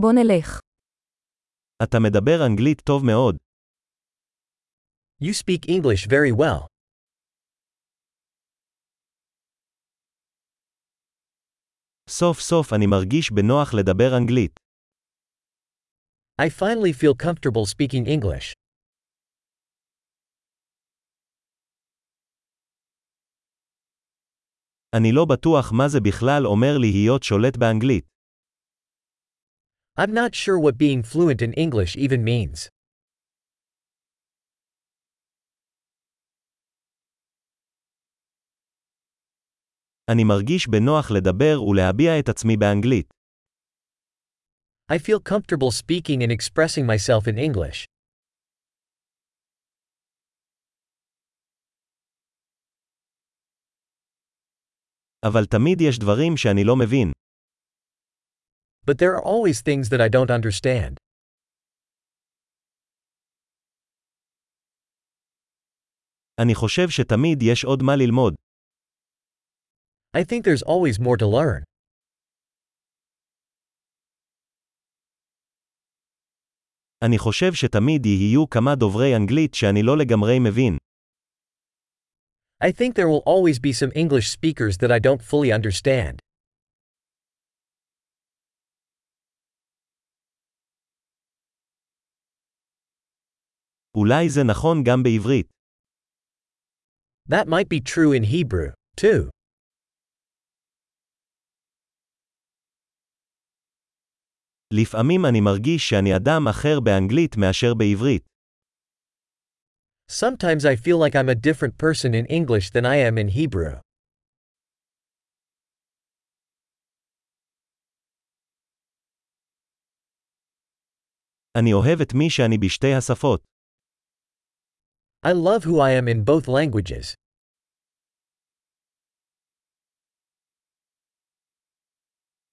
בוא נלך. אתה מדבר אנגלית טוב מאוד. You speak English very well. סוף סוף אני מרגיש בנוח לדבר אנגלית. I finally feel comfortable speaking English. אני לא בטוח מה זה בכלל אומר להיות שולט באנגלית. I'm not sure what being fluent in English even means. אני מרגיש בנוח לדבר ולהביע את עצמי באנגלית. I feel comfortable speaking and expressing myself in English. אבל תמיד יש דברים שאני לא מבין. But there are always things that I don't understand. אני חושב שתמיד יש עוד מה ללמוד. I think there's always more to learn. אני חושב שתמיד יהיו כמה דוברי אנגלית שאני לא לגמרי מבין. I think there will always be some English speakers that I don't fully understand. אולי זה נכון גם בעברית. That might be true in Hebrew, too. לפעמים אני מרגיש שאני אדם אחר באנגלית מאשר בעברית. Sometimes I feel like I'm a different person in English than I am in Hebrew. אני אוהב את מי שאני בשתי השפות. I love who I am in both languages.